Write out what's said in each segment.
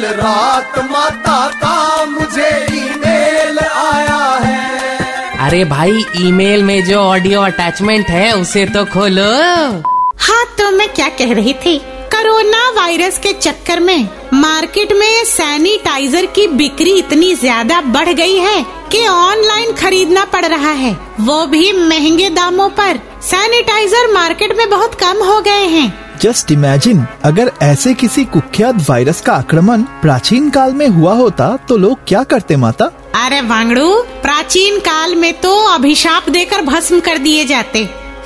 कल रात माता का मुझे ईमेल आया है। अरे भाई ईमेल में जो ऑडियो अटैचमेंट है उसे तो खोलो। हाँ तो मैं क्या कह रही थी? कोरोना वायरस के चक्कर में मार्केट में सैनिटाइजर की बिक्री इतनी ज़्यादा बढ़ गई है कि ऑनलाइन खरीदना पड़ रहा है। वो भी महँगे दामों पर। सैनिटाइजर मार्केट में बहुत कम हो गए हैं। जस्ट इमेजिन, अगर ऐसे किसी कुख्यात वायरस का आक्रमण प्राचीन काल में हुआ होता तो लोग क्या करते माता? अरे वांगड़ू, प्राचीन काल में तो अभिशाप देकर भस्म कर दिए जाते।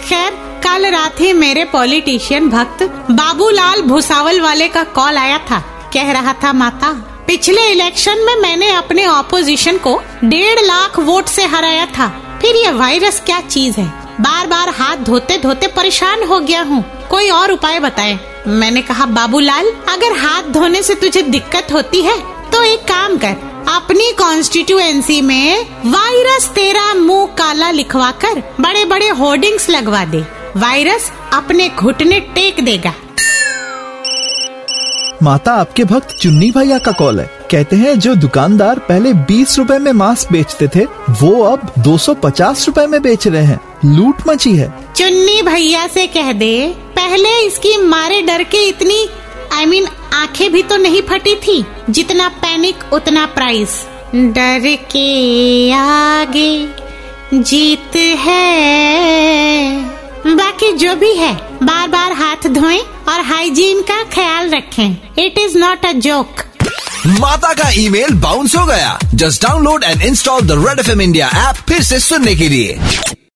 खैर, कल रात ही मेरे पॉलिटिशियन भक्त बाबूलाल भुसावल वाले का कॉल आया था। कह रहा था, माता, पिछले इलेक्शन में मैंने अपने ऑपोजिशन को डेढ़ लाख वोट से हराया था। फिर ये वायरस क्या चीज़ है? बार बार हाथ धोते धोते परेशान हो गया हूँ। कोई और उपाय बताए? मैंने कहा, बाबूलाल, अगर हाथ धोने से तुझे दिक्कत होती है तो एक काम कर। अपनी कॉन्स्टिट्यूएंसी में वायरस तेरा मुँह काला लिखवा कर बड़े बड़े होर्डिंग्स लगवा दे। वायरस अपने घुटने टेक देगा। माता, आपके भक्त चुन्नी भैया का कॉल है। कहते हैं, जो दुकानदार पहले बीस रूपए में मास्क बेचते थे, वो अब दो सौ पचास रूपए में बेच रहे हैं। लूट मची है। चुन्नी भैया से कह दे पहले इसकी मारे डर के इतनी आई I मीन mean, आँखें भी तो नहीं फटी थी जितना पैनिक उतना प्राइस। डर के आगे जीत है। बाकी जो भी है बार बार हाथ धोएँ और हाइजीन का ख्याल रखें। It is not a joke माता का ईमेल बाउंस हो गया। Just download and install the Red FM India India app फिर से सुनने के लिए।